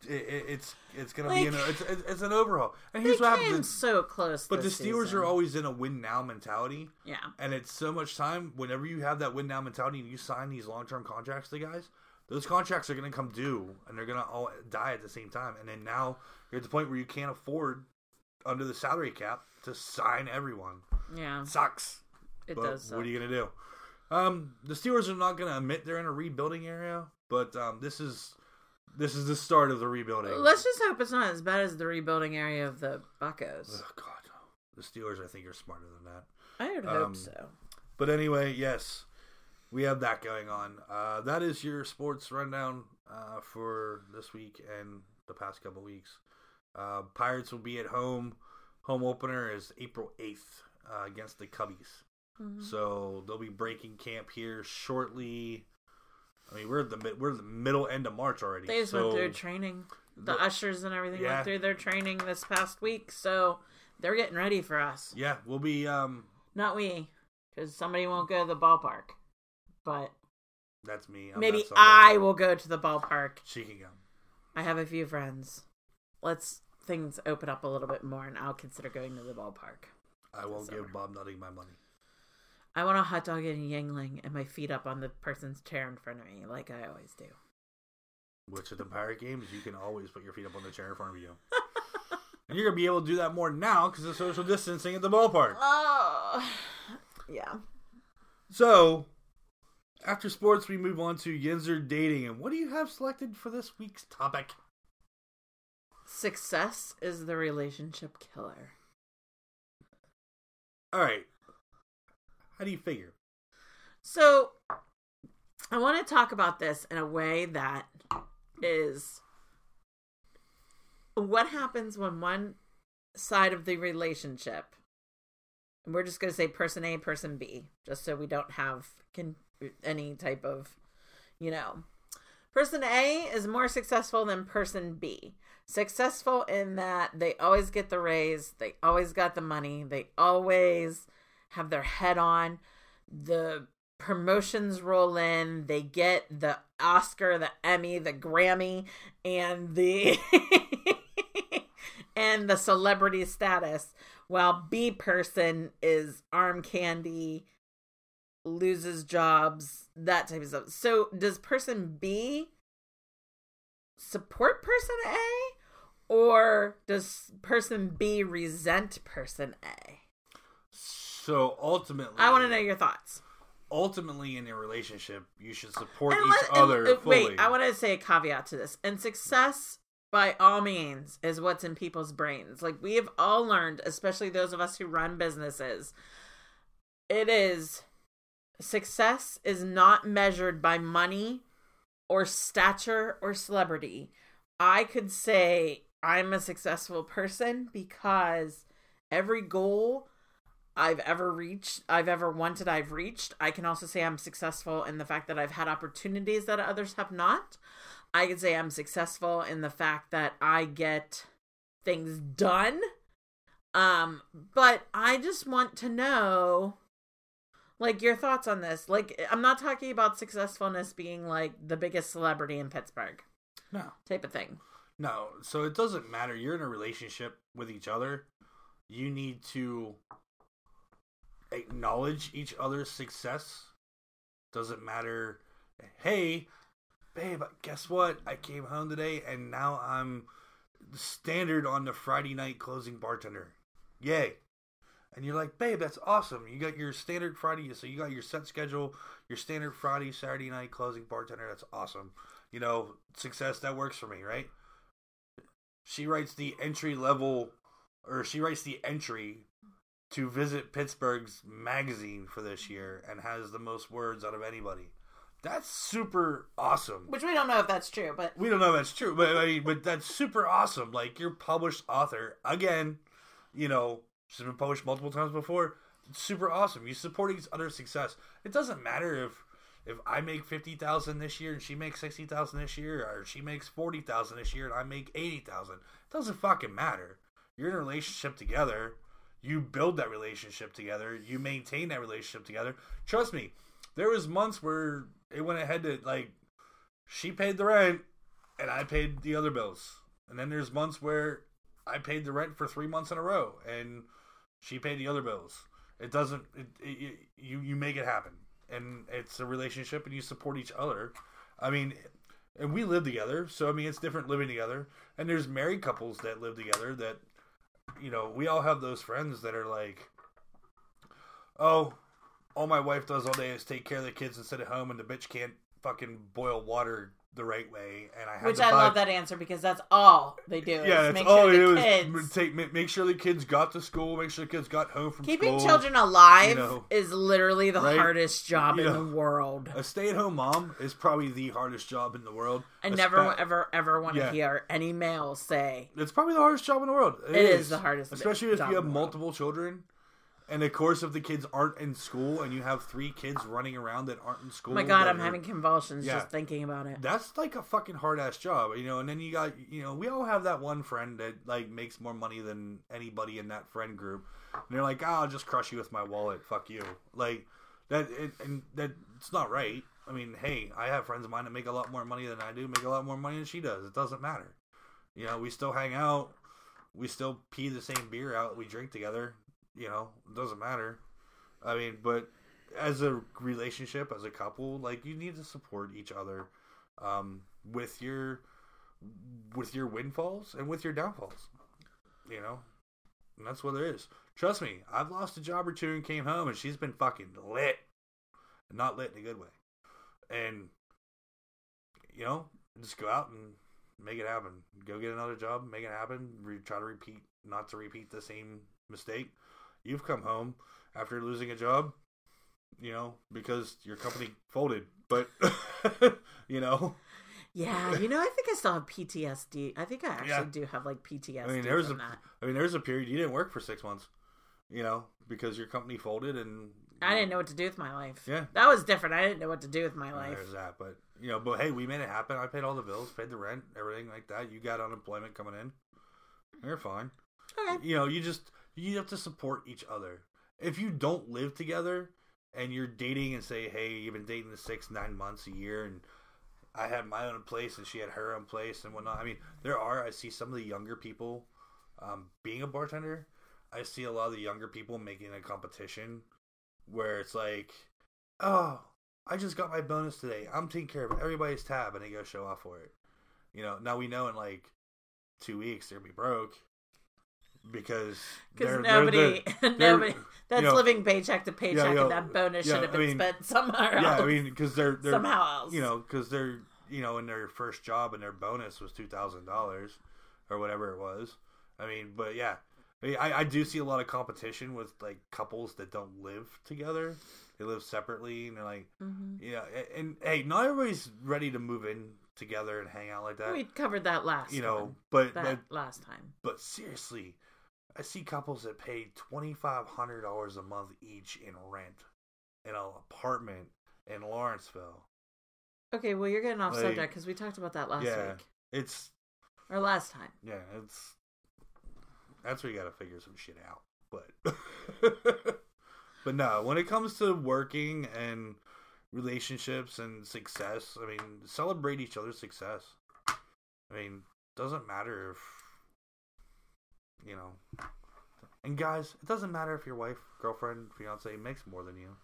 it, it, it's it's going to be, Like, an, it's, it's an overhaul. And here's what happens. so close. But the Steelers season. are always in a win now mentality. yeah. And it's so much time. Whenever you have that win now mentality and you sign these long term contracts to guys, those contracts are going to come due and they're going to all die at the same time. And then now you're at the point where you can't afford under the salary cap to sign everyone. Yeah, It sucks. it but does. what are you going to do? Um, the Steelers are not going to admit they're in a rebuilding area, but um, this is this is the start of the rebuilding. Let's just hope it's not as bad as the rebuilding area of the Buccos. Oh, God, the Steelers, I think, are smarter than that. I would Um, hope so. But anyway, yes, we have that going on. Uh, that is your sports rundown uh, for this week and the past couple weeks. Uh, Pirates will be at home. Home opener is April 8th uh, against the Cubbies. Mhm. So they'll be breaking camp here shortly. I mean, we're at the mid- we're the middle end of March already. They just so went through training. The the- ushers and everything Yeah. went through their training this past week, so they're getting ready for us. yeah, we'll be. Um, Not we, because somebody won't go to the ballpark. But that's me. I'm maybe. I will go to the ballpark. She can go. I have a few friends. Let's things open up a little bit more, and I'll consider going to the ballpark. I won't give. Bob Nutting my money. I want a hot dog and a Yuengling and my feet up on the person's chair in front of me, like I always do. Which at the Pirate games, you can always put your feet up on the chair in front of you. and you're gonna be able to do that more now because of social distancing at the ballpark. Oh, yeah. So, after sports, we move on to Yinzer dating. And what do you have selected for this week's topic? Success is the relationship killer. All right. How do you figure? So, I want to talk about this in a way that is what happens when one side of the relationship, and we're just going to say person A, person B, just so we don't have con- any type of, you know, person A is more successful than person B. Successful in that they always get the raise, they always got the money, they always have their head on. The promotions roll in, they get the Oscar, the Emmy, the Grammy, and the and the celebrity status, while B person is arm candy, loses jobs, that type of stuff. So does person B support person A? Or does person B resent person A? So ultimately, I want to know your thoughts. Ultimately, in a relationship, you should support And each and- other uh, fully. wait, I want to say a caveat to this. And success by all means is what's in people's brains. Like we have all learned, especially those of us who run businesses, it is success is not measured by money or stature or celebrity. I could say I'm a successful person because every goal I've ever reached, I've ever wanted, I've reached. I can also say I'm successful in the fact that I've had opportunities that others have not. I could say I'm successful in the fact that I get things done. Um, but I just want to know like your thoughts on this. Like I'm not talking about successfulness being like the biggest celebrity in Pittsburgh. No. Type of thing. No. So it doesn't matter. You're in a relationship with each other. You need to acknowledge each other's success. Doesn't matter. Hey, babe, guess what? I came home today and now I'm standard on the Friday night closing bartender. Yay. And you're like, babe, that's awesome. You got your standard Friday, so you got your set schedule, your standard Friday, Saturday night closing bartender. That's awesome. You know, success, that works for me, right? She writes the entry level, or she writes the entry to visit Pittsburgh's magazine for this year and has the most words out of anybody. That's super awesome. Which we don't know if that's true, but We don't know if that's true, but I mean, but that's super awesome. Like you're published author again, you know, she's been published multiple times before. It's super awesome. You support each other's success. It doesn't matter if if I make fifty thousand this year and she makes sixty thousand this year, or she makes forty thousand this year and I make eighty thousand. It doesn't fucking matter. You're in a relationship together. You build that relationship together. You maintain that relationship together. Trust me, there was months where it went ahead to like she paid the rent and I paid the other bills. And then there's months where I paid the rent for three months in a row and she paid the other bills. It doesn't. It, it, you you make it happen, and it's a relationship, and you support each other. I mean, and we live together, so I mean, it's different living together. And there's married couples that live together that, you know, we all have those friends that are like, oh, all my wife does all day is take care of the kids and sit at home, and the bitch can't fucking boil water the right way, and I have which I buy- love that answer because that's all they do. Yeah, is make all sure they the do kids is take ma- make sure the kids got to school, make sure the kids got home from keeping school. children alive you know, is literally the right? hardest job You in know, the world. A stay-at-home mom is probably the hardest job in the world. I Espe- never ever ever want to Yeah. hear any male say It's probably the hardest job in the world. It is the hardest especially if you have multiple children. And of course, if the kids aren't in school and you have three kids running around that aren't in school, Oh my god, I'm are- having convulsions Yeah. just thinking about it. That's like a fucking hard ass job, you know. And then you got, you know, we all have that one friend that like makes more money than anybody in that friend group, and they're like, oh, "I'll just crush you with my wallet, fuck you." Like that, it, and that it's not right. I mean, hey, I have friends of mine that make a lot more money than I do, make a lot more money than she does. It doesn't matter. You know, we still hang out, we still pee the same beer out, we drink together. You know, it doesn't matter. I mean, but as a relationship, as a couple, like you need to support each other um, with your with your windfalls and with your downfalls. You know, and that's what there is. Trust me, I've lost a job or two and came home, and she's been fucking lit, not lit in a good way. And you know, just go out and make it happen. Go get another job, make it happen. Re- try to repeat, not to repeat the same mistake. You've come home after losing a job, you know, because your company folded. But you know, Yeah, you know, I think I still have PTSD. I think I actually Yeah. do have like PTSD I mean, there was a, that. I mean, there was a period you didn't work for six months, you know, because your company folded and I didn't know what to do with my life. Yeah. That was different. I didn't know what to do with my life. There's that, but you know, but hey, we made it happen. I paid all the bills, paid the rent, everything like that. You got unemployment coming in. You're fine. Okay. You know, you just you have to support each other. If you don't live together and you're dating and say, hey, you've been dating the six, nine months, a year, and I had my own place and she had her own place and whatnot. I mean, there are. I see some of the younger people um, being a bartender. I see a lot of the younger people making a competition where it's like, oh, I just got my bonus today. I'm taking care of everybody's tab, and they go show off for it. You know, now we know in like two weeks they'll be broke because Because they're- they're- nobody, they're- nobody, that's know, living paycheck to paycheck, you know, and that bonus yeah, should have I been mean, spent somewhere else. yeah, else. I mean, because they're, they're somehow else. you know, because they're you know, in their first job and their bonus was two thousand dollars or whatever it was. I mean, but yeah, I, mean, I, I do see a lot of competition with like couples that don't live together; they live separately, and they're like, Mm-hmm. yeah. And, and hey, not everybody's ready to move in together and hang out like that. We covered that last. you know, one, but that but last time. but seriously, I see couples that pay twenty five hundred dollars a month each in rent in an apartment in Lawrenceville. Okay, well, you're getting off Like, subject because we talked about that last yeah, week it's or last time. yeah, it's that's where you got to figure some shit out. But but no, when it comes to working and relationships and success, I mean, celebrate each other's success. I mean, doesn't matter if you know. And guys, it doesn't matter if your wife, girlfriend, fiance makes more than you.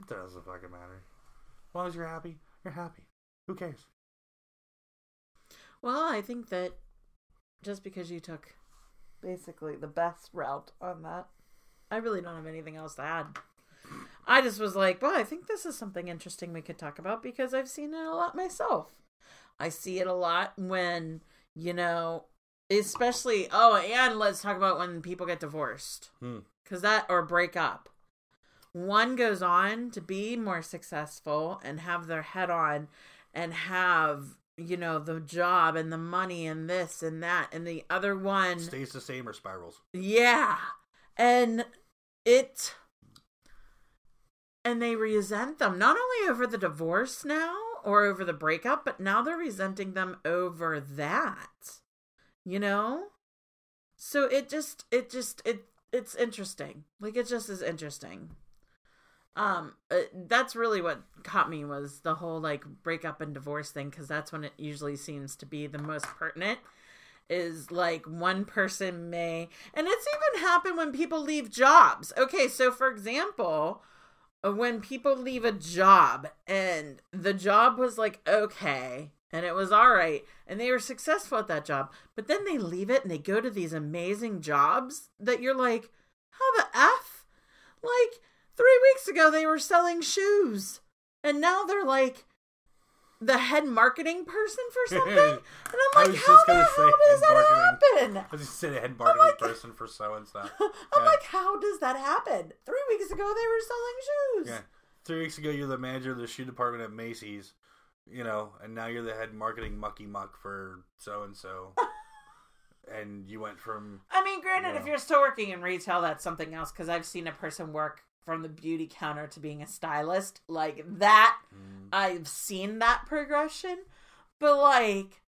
It doesn't fucking matter. As long as you're happy, you're happy. Who cares? Well, I think that just because you took basically the best route on that, I really don't have anything else to add. I just was like, well, I think this is something interesting we could talk about because I've seen it a lot myself. I see it a lot when, you know, especially, oh, and let's talk about when people get divorced. Hmm. Because that, or break up. One goes on to be more successful and have their head on and have, you know, the job and the money and this and that. And the other one, Stays the same or spirals? yeah. And it, and they resent them not only over the divorce now or over the breakup, but now they're resenting them over that, you know? So it just, it just, it, it's interesting. Like it just is interesting. Um, uh, that's really what caught me was the whole like breakup and divorce thing because that's when it usually seems to be the most pertinent. Is like one person may, and it's even happened when people leave jobs. Okay, so for example, uh, when people leave a job and the job was like okay and it was all right. And they were successful at that job, but then they leave it and they go to these amazing jobs that you're like, how the f? Like three weeks ago they were selling shoes. And now they're like the head marketing person for something? And i'm like how the hell does that happen? I was just said a head marketing like- person for so and so. i'm Yeah. like how does that happen? Three weeks ago they were selling shoes. Yeah. Three weeks ago, you're the manager of the shoe department at Macy's, you know, and now you're the head marketing mucky muck for so and so. And you went from I mean, granted, Yeah. if you're still working in retail, that's something else. Because I've seen a person work from the beauty counter to being a stylist, like that. mm, I've seen that progression, but like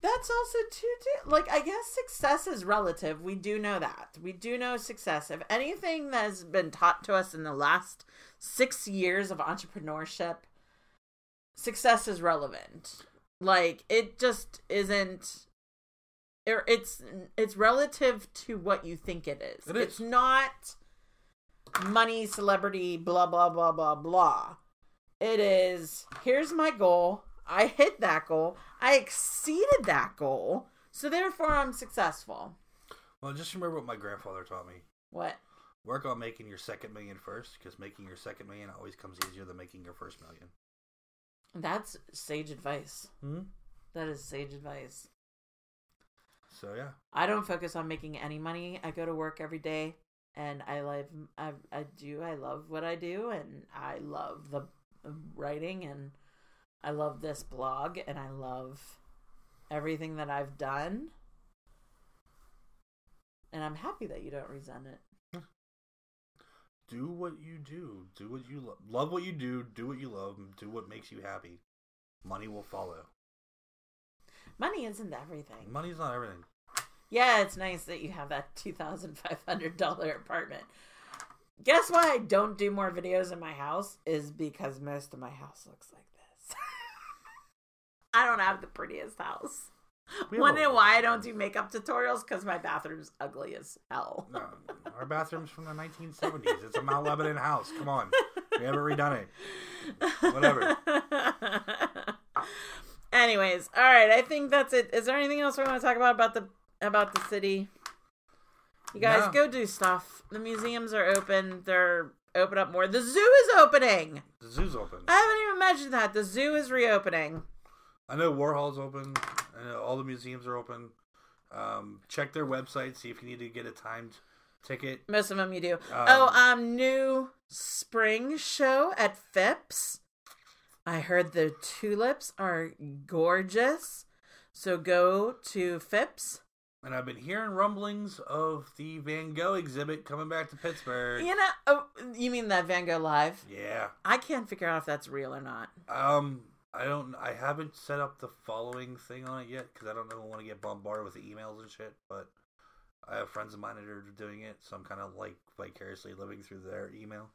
that's also too di- like I guess success is relative. We do know that. We do know success. If anything that has been taught to us in the last six years of entrepreneurship, success is relevant. Like it just isn't. Er, it's it's relative to what you think it is. It is. It's not money, celebrity, blah blah blah blah blah. It is here's my goal. I hit that goal. I exceeded that goal. So therefore I'm successful. well, just remember what my grandfather taught me: What? work on making your second million first, because making your second million always comes easier than making your first million. That's sage advice. Hmm? That is sage advice. So yeah, I don't focus on making any money. I go to work every day and I live I I do I love what I do and I love the writing and I love this blog and I love everything that I've done. And I'm happy that you don't resent it. Do what you do. Do what you love. Love what you do. Do what you love. Do what makes you happy. Money will follow. Money isn't everything. Money's not everything. Yeah, it's nice that you have that $2,500 apartment. Guess why I don't do more videos in my house is because most of my house looks like this. I don't have the prettiest house. We have Wonder a- why I don't do makeup tutorials because my bathroom's ugly as hell. No, our bathroom's from the 1970s. It's a Mount Lebanon house. Come on, we haven't redone it. Whatever. Anyways, all right. I think that's it. Is there anything else we want to talk about about the about the city? You guys No. go do stuff. The museums are open. They're open up more. The zoo is opening. The zoo's open. I haven't even mentioned that. The zoo is reopening. I know Warhol's open. Know all the museums are open. Um, check their website. See if you need to get a timed ticket. Most of them you do. Um, oh, um, new spring show at Phipps. I heard the tulips are gorgeous. So go to Phipps. And I've been hearing rumblings of the Van Gogh exhibit coming back to Pittsburgh. You know, oh, you mean that Van Gogh Live? Yeah. I can't figure out if that's real or not. Um, I don't. I haven't set up the following thing on it yet because I don't know. Want to get bombarded with emails and shit. But I have friends of mine that are doing it, so I'm kind of like vicariously living through their email.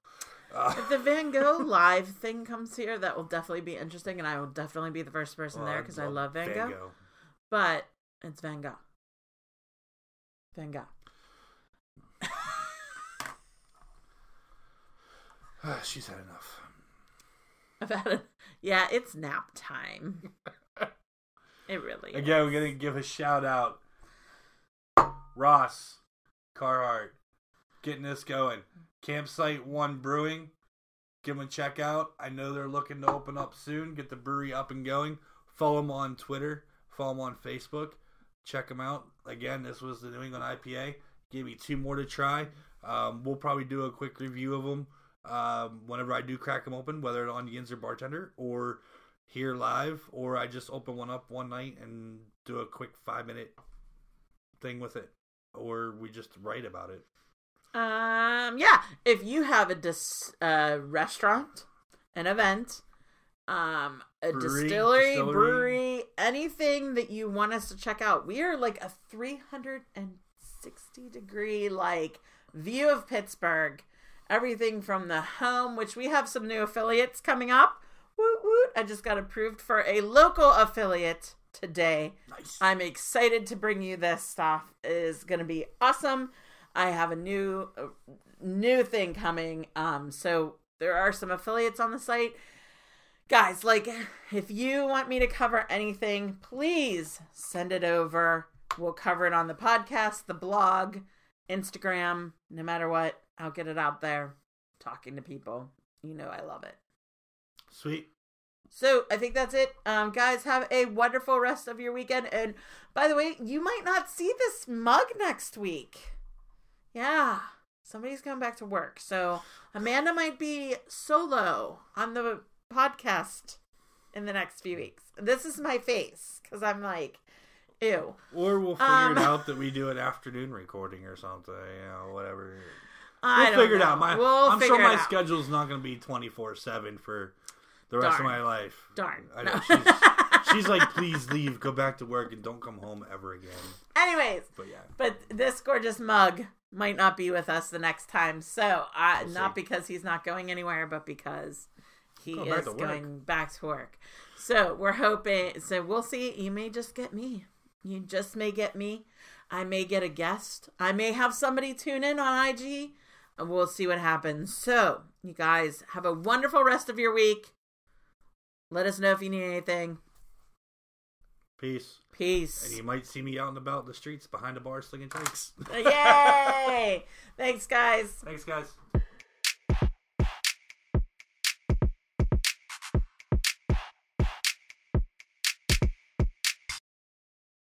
Uh, If the Van Gogh Live thing comes here, that will definitely be interesting, and I will definitely be the first person there because I love Van, Gogh. But it's Van Gogh. Van Gogh. She's had enough. I've had it. Yeah, it's nap time. it really. is. Again, we're gonna give a shout out. Ross Carhart, getting this going. Campsite One Brewing, give them a check out. I know they're looking to open up soon. Get the brewery up and going. Follow them on Twitter. Follow them on Facebook. Check them out. Again, this was the New England IPA. Give me two more to try. Um, we'll probably do a quick review of them um, whenever I do crack them open, whether it's on Yins or Bartender or here live, or I just open one up one night and do a quick five minute thing with it, or we just write about it. Um. Yeah. If you have a dis- uh, restaurant, an event, um, a Brewery, distillery, distillery. brewery, anything that you want us to check out, we are like a 360 degree like view of Pittsburgh. Everything from the home, which we have some new affiliates coming up. Woot woot! I just got approved for a local affiliate today. Nice. I'm excited to bring you this stuff. It is going to be awesome. I have a new uh, new thing coming. Um so there are some affiliates on the site. Guys, like if you want me to cover anything, please send it over. We'll cover it on the podcast, the blog, Instagram, no matter what. I'll get it out there talking to people. You know I love it. Sweet. So I think that's it. Um, guys, have a wonderful rest of your weekend. And by the way, you might not see this mug next week. Yeah, somebody's coming back to work. So Amanda might be solo on the podcast in the next few weeks. This is my face because I'm like, ew. Or we'll figure Um, it out that we do an afternoon recording or something. You know, whatever. I We'll figure it out. My, we'll I'm sure my out. schedule's not going to be 24 seven for the rest Darn. of my life. Darn. I No. She's, she's like, please leave, go back to work, and don't come home ever again. Anyways, But yeah, But this gorgeous mug might not be with us the next time. So, uh, We'll not see. because he's not going anywhere, but because he Going is work. going back to work. So, we're hoping. So, we'll see. You may just get me. You just may get me. I may get a guest. I may have somebody tune in on IG. And We'll see what happens. So, you guys have a wonderful rest of your week. Let us know if you need anything. peace. Peace. And you might see me out and about in the streets behind a bar slinging drinks. Yay! Thanks, guys. Thanks, guys.